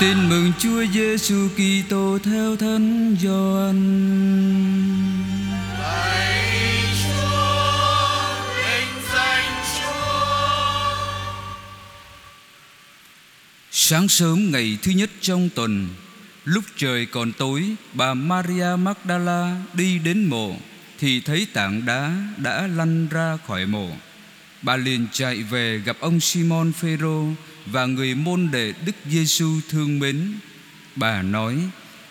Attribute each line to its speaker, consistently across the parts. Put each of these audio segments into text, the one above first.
Speaker 1: Tin mừng Chúa Giêsu Kitô theo Thánh Gioan. Sáng sớm ngày thứ nhất trong tuần, lúc trời còn tối, bà Maria Magdala đi đến mộ thì thấy tảng đá đã lăn ra khỏi mộ. Bà liền chạy về gặp ông Simon Phêrô và người môn đệ Đức Giêsu thương mến. Bà nói: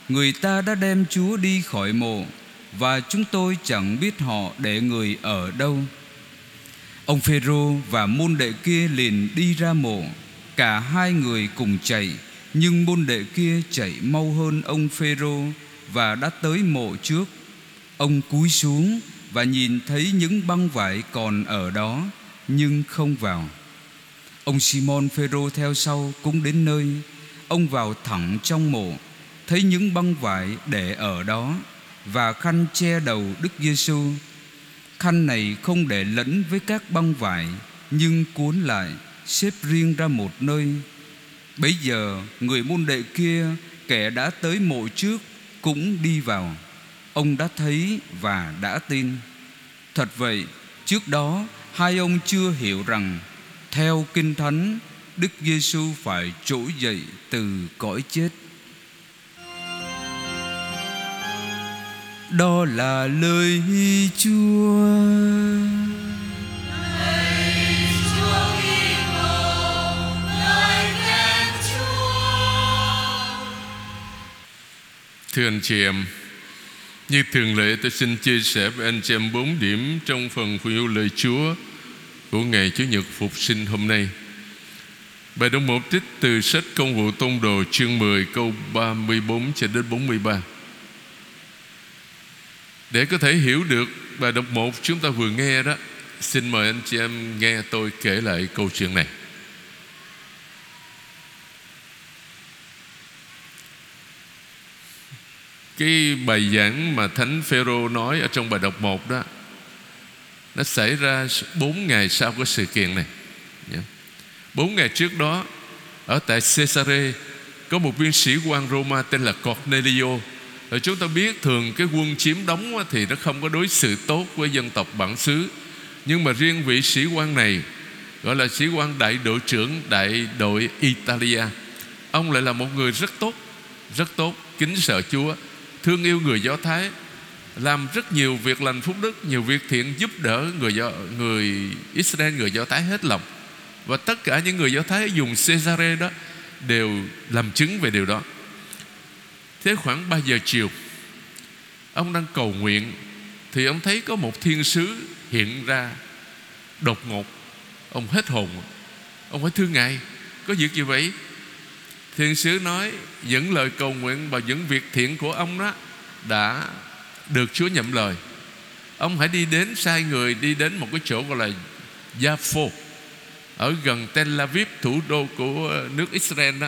Speaker 1: Người ta đã đem Chúa đi khỏi mộ và chúng tôi chẳng biết họ để người ở đâu. Ông Phêrô và môn đệ kia liền đi ra mộ, cả hai người cùng chạy, nhưng môn đệ kia chạy mau hơn ông Phêrô và đã tới mộ trước. Ông cúi xuống và nhìn thấy những băng vải còn ở đó nhưng không vào. Ông Simon Phêrô theo sau cũng đến nơi. Ông vào thẳng trong mộ, thấy những băng vải để ở đó và khăn che đầu Đức Giêsu. Khăn này không để lẫn với các băng vải, nhưng cuốn lại, xếp riêng ra một nơi. Bấy giờ người môn đệ kia, kẻ đã tới mộ trước cũng đi vào. Ông đã thấy và đã tin. Thật vậy, trước đó hai ông chưa hiểu rằng theo kinh thánh Đức Giêsu phải trỗi dậy từ cõi chết. Đó là lời Chúa.
Speaker 2: Thưa anh chị em, như thường lệ tôi xin chia sẻ với anh chị em bốn điểm trong phần phụ lời Chúa của ngày Chủ nhật Phục sinh hôm nay. Bài đồng một trích từ sách Công vụ Tôn đồ chương 10 câu 34 cho đến 43. Để có thể hiểu được bài đọc một chúng ta vừa nghe đó, xin mời anh chị em nghe tôi kể lại câu chuyện này. Cái bài giảng mà Thánh Phêrô nói ở trong bài đọc 1 đó nó xảy ra 4 ngày sau cái sự kiện này. Dạ. 4 ngày trước đó Ở tại Caesarea Có một viên sĩ quan Roma tên là Cornelio. Rồi chúng ta biết thường cái quân chiếm đóng Thì nó không có đối xử tốt với dân tộc bản xứ. Nhưng mà riêng vị sĩ quan này Gọi là sĩ quan đại đội trưởng đại đội Italia Ông lại là một người rất tốt Rất tốt, kính sợ Chúa thương yêu người Do Thái làm rất nhiều việc lành phúc đức, nhiều việc thiện giúp đỡ người do, người Israel, người Do Thái hết lòng. Và tất cả những người Do Thái dùng Caesare đó đều làm chứng về điều đó. Thế khoảng 3 giờ chiều, ông đang cầu nguyện, thì ông thấy có một thiên sứ hiện ra đột ngột. Ông hết hồn. Ông hỏi, thưa ngài, có việc gì vậy? Thiên sứ nói, những lời cầu nguyện và những việc thiện của ông đó đã được Chúa nhậm lời. Ông hãy đi đến sai người đi đến một cái chỗ gọi là Jaffo ở gần Tel Aviv thủ đô của ờ, nước Israel đó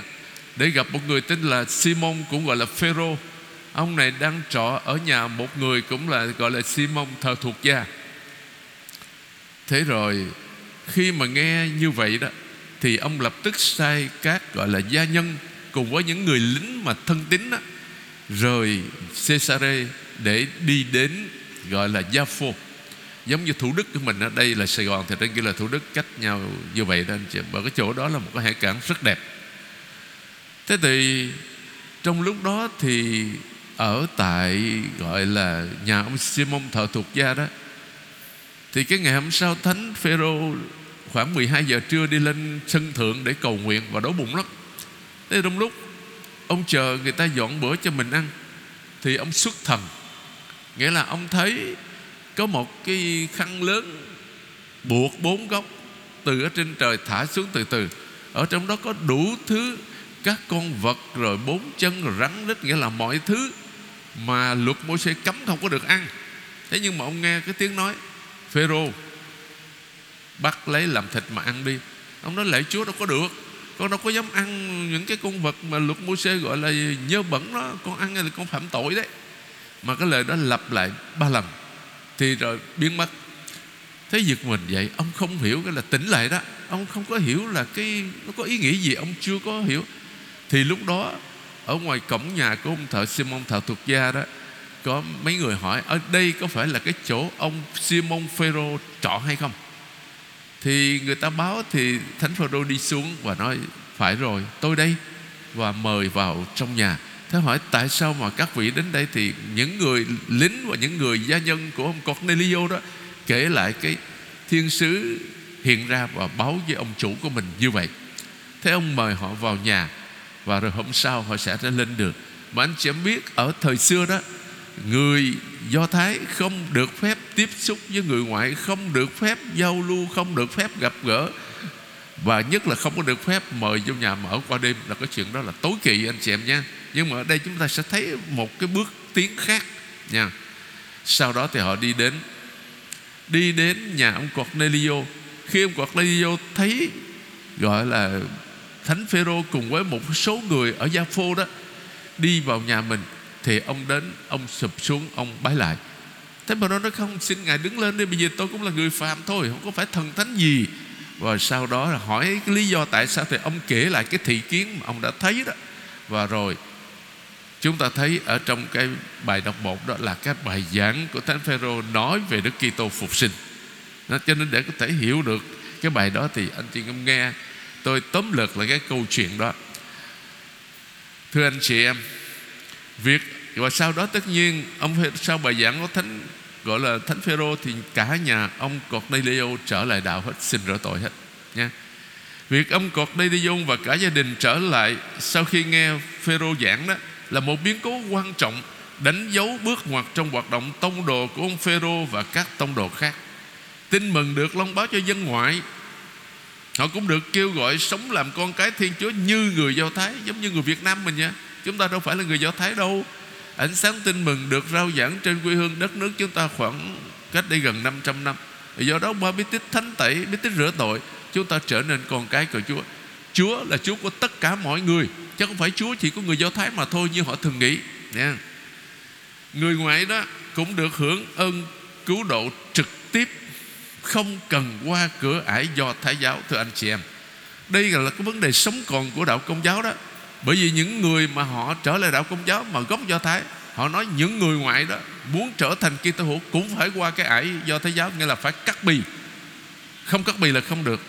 Speaker 2: để gặp một người tên là Simon cũng gọi là Phêrô. Ông này đang trọ ở nhà một người cũng là gọi là Simon thờ thuộc gia. Thế rồi khi mà nghe như vậy đó thì ông lập tức sai các gọi là gia nhân cùng với những người lính mà thân tín đó, rời Caesarea để đi đến gọi là gia phô. Giống như thủ đức của mình ở đây là Sài Gòn thì trên kia là thủ đức cách nhau như vậy đó anh chị và cái chỗ đó là một cái hải cảng rất đẹp. Thế thì trong lúc đó thì ở tại gọi là nhà ông Simon thợ thuộc gia đó, thì cái ngày hôm sau thánh Phêrô khoảng 12 giờ trưa đi lên sân thượng để cầu nguyện và đói bụng lắm. Thế trong lúc ông chờ người ta dọn bữa cho mình ăn, thì ông xuất thần nghĩa là ông thấy có một cái khăn lớn buộc bốn góc từ ở trên trời thả xuống từ từ. Ở trong đó có đủ thứ, các con vật rồi bốn chân rồi rắn rít, nghĩa là mọi thứ mà luật môi xe cấm không có được ăn. Thế nhưng mà ông nghe cái tiếng nói, phêrô, bắt lấy làm thịt mà ăn đi. Ông nói, lạy chúa, đâu có được. Con đâu có dám ăn những cái con vật mà luật môi xe gọi là nhơ bẩn đó. Con ăn là con phạm tội đấy mà cái lời đó lặp lại ba lần. Thì rồi biến mất. Thế giật mình vậy ông không hiểu cái là tỉnh lại đó. Ông không có hiểu là cái, nó có ý nghĩa gì, ông chưa có hiểu. Thì lúc đó, Ở ngoài cổng nhà của ông thợ Simon, thợ thuộc gia đó, Có mấy người hỏi, Ở đây có phải là cái chỗ ông Simon Phêrô trọ hay không? Thì người ta báo Thì Thánh Phêrô đi xuống và nói, Phải rồi, tôi đây. Và mời vào trong nhà. Thế hỏi, tại sao mà các vị đến đây Thì những người lính và những người gia nhân Của ông Cornelio đó Kể lại cái thiên sứ hiện ra và báo với ông chủ của mình như vậy? Thế ông mời họ vào nhà và rồi hôm sau họ sẽ lên được mà anh chị em biết ở thời xưa đó, người do thái không được phép tiếp xúc với người ngoại, không được phép giao lưu, không được phép gặp gỡ và nhất là không có được phép mời vô nhà mở qua đêm. Là cái chuyện đó là tối kỵ anh chị em nha nhưng mà ở đây chúng ta sẽ thấy một cái bước tiến khác nha. Sau đó thì họ đi đến đi đến nhà ông Cornelio. Khi ông Cornelio thấy, gọi là Thánh Phêrô cùng với một số người ở Gia Phô đó, đi vào nhà mình, thì ông đến, ông sụp xuống, ông bái lại. Thế mà nó nói, không, xin ngài đứng lên đi, bây giờ tôi cũng là người phàm thôi, không có phải thần thánh gì. Và sau đó là hỏi cái lý do tại sao thì ông kể lại cái thị kiến mà ông đã thấy đó. Và rồi chúng ta thấy ở trong cái bài đọc một đó là cái bài giảng của thánh phêrô nói về đức kitô phục sinh. Nó, cho nên để có thể hiểu được cái bài đó thì anh chị em nghe. Tôi tóm lược lại cái câu chuyện đó. Thưa anh chị em, việc và sau đó tất nhiên ông sau bài giảng của thánh, gọi là thánh phêrô thì cả nhà ông Cornelio trở lại đạo hết, xin rửa tội hết, nha. Việc ông Cornelio và cả gia đình trở lại, sau khi nghe phêrô giảng đó là một biến cố quan trọng đánh dấu bước ngoặt trong hoạt động tông đồ của ông phêrô và các tông đồ khác. Tin mừng được loan báo cho dân ngoại. Họ cũng được kêu gọi sống làm con cái thiên chúa như người do thái, giống như người việt nam mình nha chúng ta đâu phải là người do thái đâu. Ánh sáng tin mừng được rao giảng trên quê hương đất nước chúng ta khoảng cách đây gần 500 năm. Do đó qua bí tích thánh tẩy, bí tích rửa tội, chúng ta trở nên con cái của chúa. Chúa là chúa của tất cả mọi người chứ không phải chúa chỉ có người do thái mà thôi như họ thường nghĩ. Nha. Người ngoại đó cũng được hưởng ơn cứu độ trực tiếp, không cần qua cửa ải do thái giáo, thưa anh chị em. Đây là cái vấn đề sống còn của đạo công giáo đó. Bởi vì những người mà họ trở lại đạo công giáo mà gốc do thái, họ nói những người ngoại đó muốn trở thành Kitô hữu cũng phải qua cái ải do thái giáo, nghĩa là phải cắt bì. Không cắt bì là không được.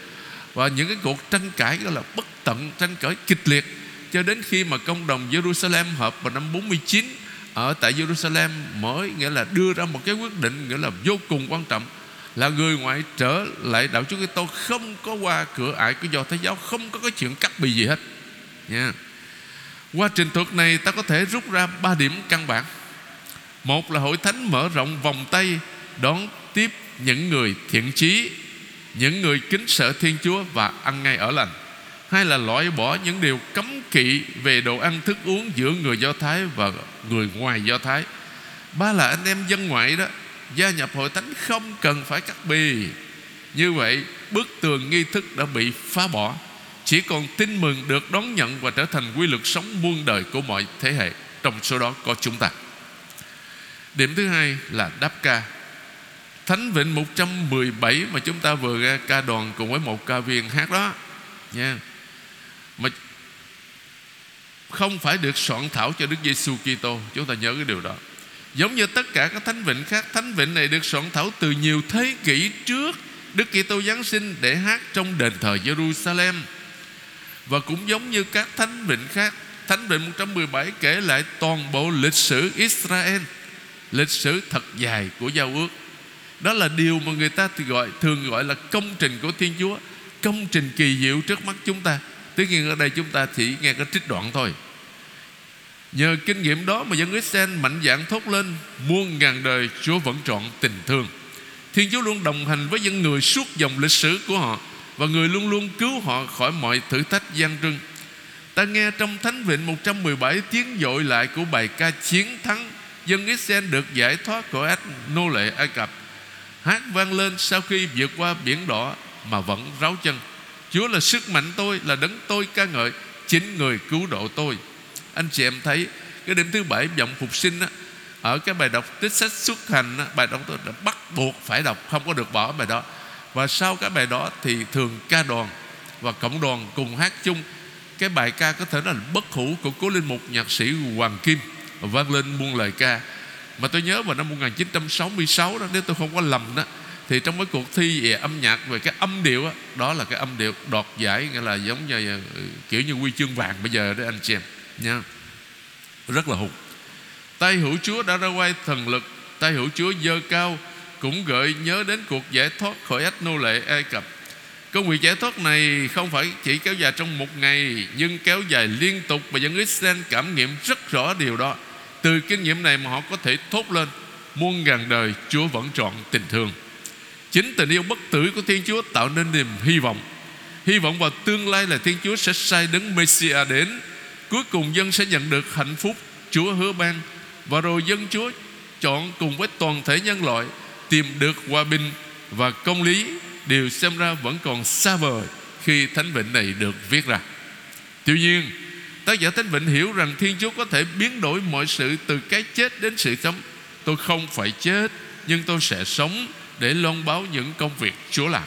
Speaker 2: Và những cái cuộc tranh cãi đó là bất tận, tranh cãi kịch liệt cho đến khi mà công đồng Jerusalem họp vào năm 49 ở tại Jerusalem mới nghĩa là đưa ra một cái quyết định nghĩa là vô cùng quan trọng, là người ngoại trở lại đạo Chúa Kitô không có qua cửa ải của do Thái giáo, không có cái chuyện cắt bì gì hết. Nha. Qua trình thuật này ta có thể rút ra ba điểm căn bản. Một là hội thánh mở rộng vòng tay đón tiếp những người thiện chí, những người kính sợ Thiên Chúa và ăn ngay ở lành hay là loại bỏ những điều cấm kỵ về đồ ăn thức uống giữa người Do Thái và người ngoài Do Thái? Ba là anh em dân ngoại đó, gia nhập hội thánh không cần phải cắt bì. Như vậy, bức tường nghi thức đã bị phá bỏ. Chỉ còn tin mừng được đón nhận và trở thành quy luật sống muôn đời của mọi thế hệ. Trong số đó có chúng ta. Điểm thứ hai là đáp ca. Thánh Vịnh 117 mà chúng ta vừa ra ca đoàn cùng với một ca viên hát đó. Nha mà không phải được soạn thảo cho Đức Giêsu Kitô. Chúng ta nhớ cái điều đó. Giống như tất cả các thánh vịnh khác, Thánh vịnh này được soạn thảo từ nhiều thế kỷ trước Đức Kitô Giáng sinh để hát trong đền thờ Jerusalem. Và cũng giống như các thánh vịnh khác, Thánh vịnh 117 kể lại toàn bộ lịch sử Israel, Lịch sử thật dài của giao ước. Đó là điều mà người ta gọi, thường gọi là công trình của Thiên Chúa, Công trình kỳ diệu trước mắt chúng ta. Tất nhiên ở đây chúng ta chỉ nghe cái trích đoạn thôi. Nhờ kinh nghiệm đó mà dân Israel mạnh dạn thốt lên, Muôn ngàn đời Chúa vẫn trọn tình thương. Thiên Chúa luôn đồng hành với dân người suốt dòng lịch sử của họ Và người luôn luôn cứu họ khỏi mọi thử thách gian trưng. Ta nghe trong Thánh Vịnh 117 tiếng dội lại của bài ca chiến thắng, Dân Israel được giải thoát khỏi ách nô lệ Ai Cập. Hát vang lên sau khi vượt qua biển đỏ Mà vẫn ráo chân. Chúa là sức mạnh tôi Là đấng tôi ca ngợi Chính người cứu độ tôi. Anh chị em thấy cái đêm thứ bảy vọng phục sinh á, ở cái bài đọc tích sách xuất hành á, bài đọc tôi đã bắt buộc phải đọc không có được bỏ bài đó. Và sau cái bài đó thì thường ca đoàn và cộng đoàn cùng hát chung. Cái bài ca có thể là bất hủ của cố linh mục nhạc sĩ Hoàng Kim vang lên muôn lời ca. Mà tôi nhớ vào năm 1966 đó nếu tôi không có lầm đó thì trong cái cuộc thi về âm nhạc về cái âm điệu đó, đó là cái âm điệu đoạt giải nghĩa là giống như ờ, kiểu như huy chương vàng bây giờ đấy anh chị em nha. Rất là hùng. Tay hữu Chúa đã ra quay thần lực tay hữu Chúa dơ cao cũng gợi nhớ đến cuộc giải thoát khỏi ách nô lệ Ai Cập. Công việc giải thoát này không phải chỉ kéo dài trong một ngày Nhưng kéo dài liên tục Và dân Israel cảm nghiệm rất rõ điều đó. Từ kinh nghiệm này mà họ có thể thốt lên Muôn ngàn đời Chúa vẫn chọn tình thương. Chính tình yêu bất tử của Thiên Chúa tạo nên niềm hy vọng. Hy vọng vào tương lai là Thiên Chúa sẽ sai đấng Messiah đến. Cuối cùng dân sẽ nhận được hạnh phúc Chúa hứa ban. Và rồi dân Chúa chọn cùng với toàn thể nhân loại Tìm được hòa bình và công lý. Đều xem ra vẫn còn xa vời Khi Thánh Vịnh này được viết ra. Tuy nhiên, Tác giả Thánh Vịnh hiểu rằng Thiên Chúa có thể biến đổi mọi sự Từ cái chết đến sự sống. Tôi không phải chết, Nhưng tôi sẽ sống để loan báo những công việc Chúa làm.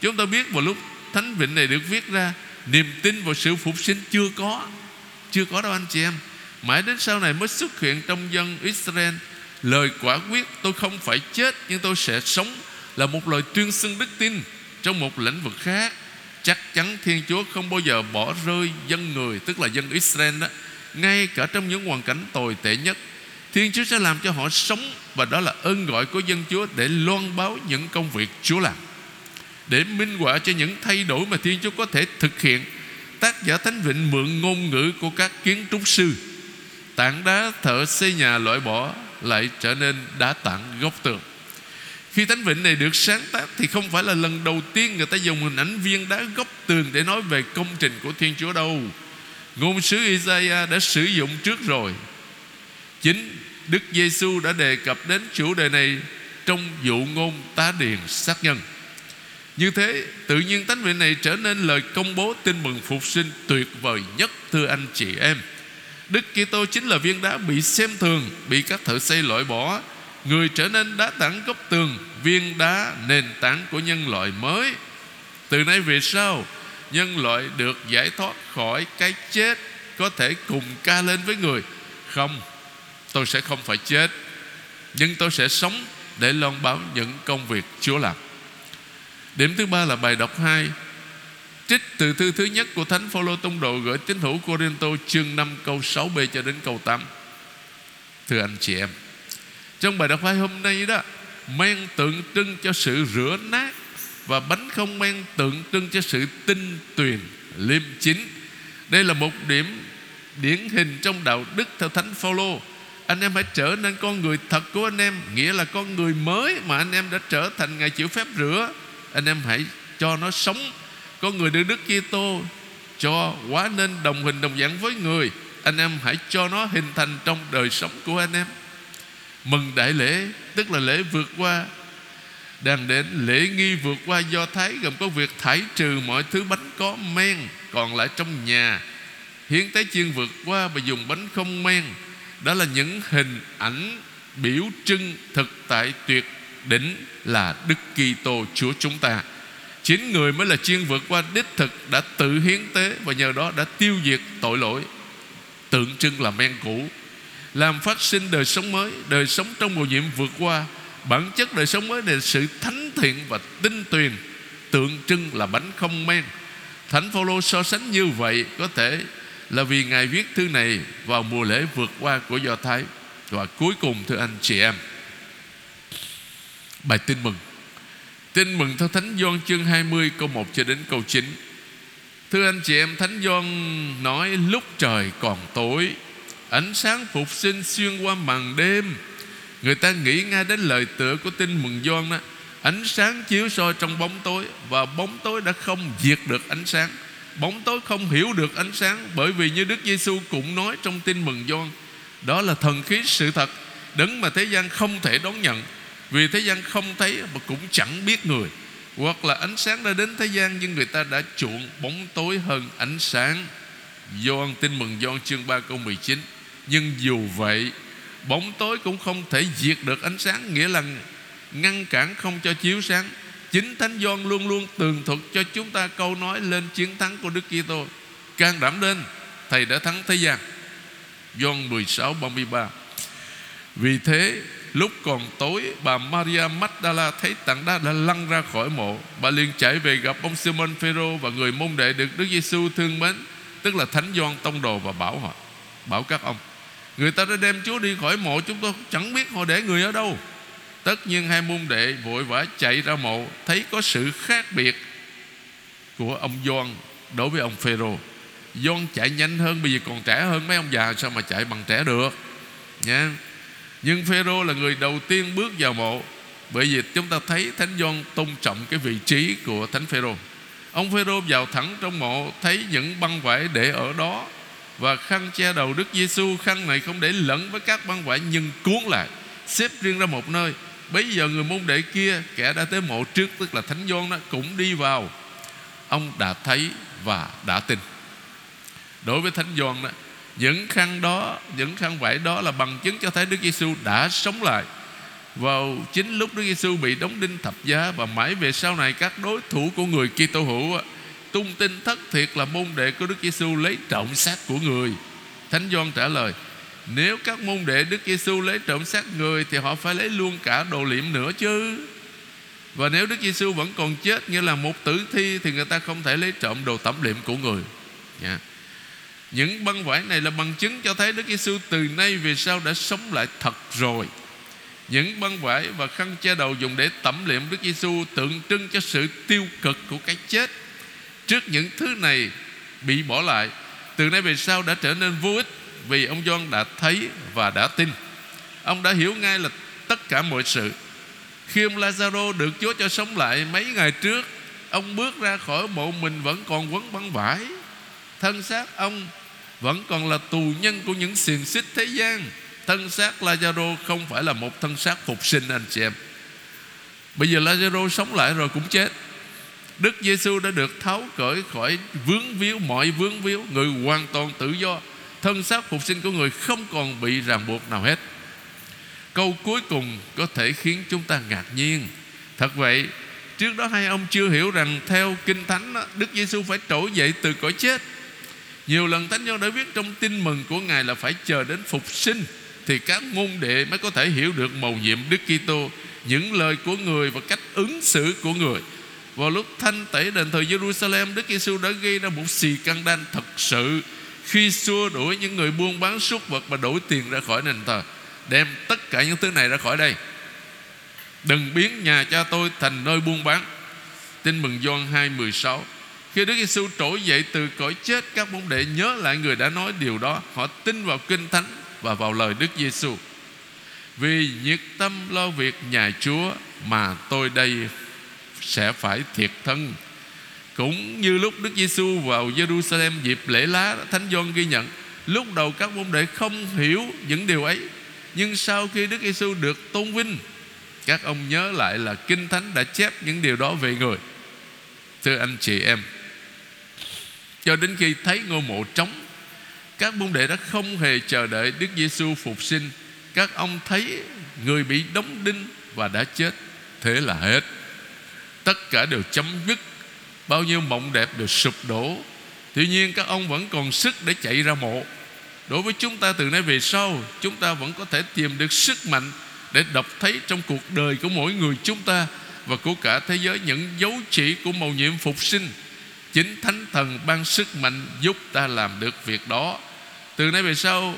Speaker 2: Chúng ta biết vào lúc Thánh Vịnh này được viết ra, Niềm tin vào sự phục sinh chưa có Chưa có đâu anh chị em. Mãi đến sau này mới xuất hiện trong dân Israel. Lời quả quyết, tôi không phải chết, Nhưng tôi sẽ sống Là một lời tuyên xưng đức tin Trong một lĩnh vực khác. Chắc chắn Thiên Chúa không bao giờ bỏ rơi dân người, Tức là dân Israel đó, Ngay cả trong những hoàn cảnh tồi tệ nhất. Thiên Chúa sẽ làm cho họ sống và đó là ơn gọi của dân Chúa Để loan báo những công việc Chúa làm, Để minh họa cho những thay đổi Mà Thiên Chúa có thể thực hiện. Tác giả Thánh Vịnh mượn ngôn ngữ Của các kiến trúc sư. Tảng đá thợ xây nhà loại bỏ Lại trở nên đá tảng gốc tường. Khi Thánh Vịnh này được sáng tác Thì không phải là lần đầu tiên Người ta dùng hình ảnh viên đá góc tường Để nói về công trình của Thiên Chúa đâu. Ngôn sứ Isaiah đã sử dụng trước rồi. Chính Đức Giêsu đã đề cập đến chủ đề này Trong dụ ngôn tá điền sát nhân. Như thế, tự nhiên Thánh Vịnh này trở nên lời công bố tin mừng phục sinh tuyệt vời nhất, Thưa anh chị em. Đức Kitô chính là viên đá bị xem thường, Bị các thợ xây loại bỏ. Người trở nên đá tảng gốc tường, Viên đá nền tảng của nhân loại mới. Từ nay về sau, Nhân loại được giải thoát khỏi cái chết, Có thể cùng ca lên với người. Không Tôi sẽ không phải chết, Nhưng tôi sẽ sống Để loan báo những công việc Chúa làm. Điểm thứ ba là bài đọc 2 Trích từ thư thứ nhất của Thánh Phaolô Tông Độ Gửi tín hữu Corinto chương 5 câu 6b cho đến câu 8 Thưa anh chị em, Trong bài đọc 2 hôm nay đó Men tượng trưng cho sự rửa nát Và bánh không men tượng trưng cho sự tinh tuyền, Liêm chính. Đây là một điểm điển hình trong đạo đức theo Thánh Phaolô anh em hãy trở nên con người thật của anh em, nghĩa là con người mới mà anh em đã trở thành ngày chịu phép rửa. Anh em hãy cho nó sống. Con người được Đức Kitô cho quá nên đồng hình đồng dạng với người. Anh em hãy cho nó hình thành trong đời sống của anh em. Mừng đại lễ, tức là lễ vượt qua. Đang đến lễ nghi vượt qua do thái, gồm có việc thải trừ mọi thứ bánh có men còn lại trong nhà. Hiến tế chiên vượt qua và dùng bánh không men đó là những hình ảnh biểu trưng thực tại tuyệt đỉnh là Đức Kitô Chúa chúng ta. Chính người mới là chiên vượt qua đích thực đã tự hiến tế và nhờ đó đã tiêu diệt tội lỗi, tượng trưng là men cũ, làm phát sinh đời sống mới, đời sống trong mùa nhiệm vượt qua, bản chất đời sống mới là sự thánh thiện và tinh tuyền, tượng trưng là bánh không men thánh phaolô so sánh như vậy có thể là vì Ngài viết thư này vào mùa lễ vượt qua của Do Thái. Và cuối cùng thưa anh chị em, bài tin mừng. Tin mừng theo Thánh Gioan chương 20 câu 1 cho đến câu 9. Thưa anh chị em, Thánh Gioan nói lúc trời còn tối, ánh sáng phục sinh xuyên qua màn đêm. Người ta nghĩ ngay đến lời tựa của tin mừng Gioan đó. Ánh sáng chiếu soi trong bóng tối và bóng tối đã không diệt được ánh sáng bóng tối không hiểu được ánh sáng, bởi vì như Đức Giêsu cũng nói trong tin mừng Gioan, đó là thần khí sự thật, đấng mà thế gian không thể đón nhận. Vì thế gian không thấy mà cũng chẳng biết người, hoặc là ánh sáng đã đến thế gian nhưng người ta đã chuộng bóng tối hơn ánh sáng. Gioan tin mừng Gioan chương 3 câu 19 nhưng dù vậy, bóng tối cũng không thể diệt được ánh sáng nghĩa là ngăn cản không cho chiếu sáng. Chính Thánh Gioan luôn luôn tường thuật cho chúng ta câu nói lên chiến thắng của Đức Kitô. can đảm lên, Thầy đã thắng thế gian. Gioan 16 33 Vì thế, lúc còn tối, Bà Maria Magdala thấy tảng đá đã lăn ra khỏi mộ. Bà liền chạy về gặp ông Simon Phêrô Và người môn đệ được Đức Giêsu thương mến, Tức là Thánh Gioan tông đồ và bảo họ, Bảo các ông, Người ta đã đem Chúa đi khỏi mộ, Chúng tôi chẳng biết họ để người ở đâu. Tất nhiên hai môn đệ vội vã chạy ra mộ, Thấy có sự khác biệt Của ông Gioan đối với ông Phêrô. Gioan chạy nhanh hơn Bây giờ còn trẻ hơn mấy ông già, Sao mà chạy bằng trẻ được nha Nhưng Phêrô là người đầu tiên bước vào mộ, Bởi vì chúng ta thấy Thánh Gioan tôn trọng cái vị trí của Thánh Phêrô. Ông Phêrô vào thẳng trong mộ, Thấy những băng vải để ở đó Và khăn che đầu Đức Giêsu Khăn này không để lẫn với các băng vải, Nhưng cuốn lại, Xếp riêng ra một nơi. Bây giờ người môn đệ kia, Kẻ đã tới mộ trước, Tức là Thánh Gioan đó, Cũng đi vào. Ông đã thấy và đã tin. Đối với Thánh Gioan đó, Những khăn đó, Những khăn vải đó là bằng chứng cho thấy Đức Giêsu đã sống lại. Vào chính lúc Đức Giêsu bị đóng đinh thập giá và mãi về sau này, các đối thủ của người Kitô hữu tung tin thất thiệt là môn đệ của Đức Giêsu lấy trọng xác của người. Thánh Gioan trả lời: nếu các môn đệ Đức Giêsu lấy trộm xác người thì họ phải lấy luôn cả đồ liệm nữa chứ. Và nếu Đức Giêsu vẫn còn chết như là một tử thi thì người ta không thể lấy trộm đồ tẩm liệm của người. Nha. Những băng vải này là bằng chứng cho thấy Đức Giêsu từ nay về sau đã sống lại thật rồi. Những băng vải và khăn che đầu dùng để tẩm liệm Đức Giêsu tượng trưng cho sự tiêu cực của cái chết. Trước những thứ này bị bỏ lại, từ nay về sau đã trở nên vô ích vì ông John đã thấy và đã tin. Ông đã hiểu ngay là tất cả mọi sự. Khi ông Lazaro được Chúa cho sống lại mấy ngày trước, ông bước ra khỏi mộ mình vẫn còn quấn băng vải. Thân xác ông vẫn còn là tù nhân của những xiềng xích thế gian thân xác Lazaro không phải là một thân xác phục sinh anh chị em bây giờ Lazaro sống lại rồi cũng chết Đức Giêsu đã được tháo cởi khỏi vướng víu mọi vướng víu người hoàn toàn tự do thân xác phục sinh của người không còn bị ràng buộc nào hết. Câu cuối cùng có thể khiến chúng ta ngạc nhiên. Thật vậy trước đó hai ông chưa hiểu rằng theo kinh thánh đó, Đức Giêsu phải trỗi dậy từ cõi chết. Nhiều lần Thánh nhân đã viết trong tin mừng của Ngài là phải chờ đến phục sinh thì các môn đệ mới có thể hiểu được mầu nhiệm Đức Kitô, những lời của người và cách ứng xử của người. Vào lúc thanh tẩy đền thờ Jerusalem, Đức Giêsu đã gây ra một xì căng đan thật sự khi xua đuổi những người buôn bán súc vật và đổi tiền ra khỏi nền thờ. Đem tất cả những thứ này ra khỏi đây. Đừng biến nhà cha tôi thành nơi buôn bán. Tin mừng Gioan 2:16. Khi Đức Giêsu trỗi dậy từ cõi chết, các môn đệ nhớ lại người đã nói điều đó. Họ tin vào kinh thánh và vào lời Đức Giêsu. Vì nhiệt tâm lo việc nhà Chúa mà tôi đây sẽ phải thiệt thân. Cũng như lúc Đức Giêsu vào Jerusalem dịp lễ lá, Thánh Gioan ghi nhận, lúc đầu các môn đệ không hiểu những điều ấy, nhưng sau khi Đức Giêsu được tôn vinh, các ông nhớ lại là Kinh Thánh đã chép những điều đó về người. Thưa anh chị em, cho đến khi thấy ngôi mộ trống các môn đệ đã không hề chờ đợi Đức Giêsu phục sinh. Các ông thấy người bị đóng đinh và đã chết. Thế là hết. Tất cả đều chấm dứt. Bao nhiêu mộng đẹp đều sụp đổ. Tuy nhiên các ông vẫn còn sức để chạy ra mộ. Đối với chúng ta từ nay về sau, Chúng ta vẫn có thể tìm được sức mạnh Để đọc thấy trong cuộc đời của mỗi người chúng ta Và của cả thế giới những dấu chỉ của mầu nhiệm phục sinh. Chính Thánh Thần ban sức mạnh giúp ta làm được việc đó. Từ nay về sau,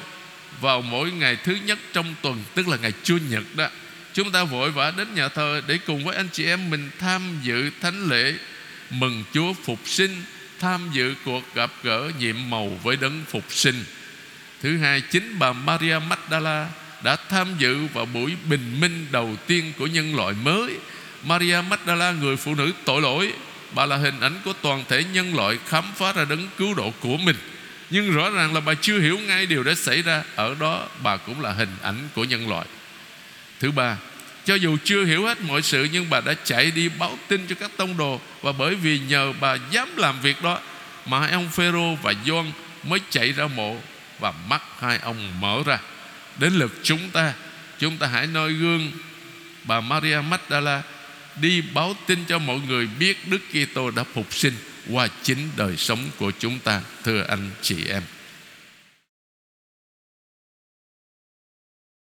Speaker 2: Vào mỗi ngày thứ nhất trong tuần, Tức là ngày Chủ nhật đó, Chúng ta vội vã đến nhà thờ Để cùng với anh chị em mình tham dự thánh lễ. Mừng Chúa phục sinh, Tham dự cuộc gặp gỡ nhiệm màu với đấng phục sinh. Thứ hai, chính bà Maria Magdala Đã tham dự vào buổi bình minh đầu tiên của nhân loại mới. Maria Magdala, người phụ nữ tội lỗi, Bà là hình ảnh của toàn thể nhân loại khám phá ra đấng cứu độ của mình. Nhưng rõ ràng là bà chưa hiểu ngay điều đã xảy ra, ở đó bà cũng là hình ảnh của nhân loại. Thứ ba cho dù chưa hiểu hết mọi sự, nhưng bà đã chạy đi báo tin cho các tông đồ. Và bởi vì nhờ bà dám làm việc đó, mà hai ông Phêrô và Gioan mới chạy ra mộ và mắt hai ông mở ra. Đến lượt chúng ta chúng ta hãy noi gương. Bà Maria Magdala đi báo tin cho mọi người biết Đức Kitô đã phục sinh qua chính đời sống của chúng ta, thưa anh chị em.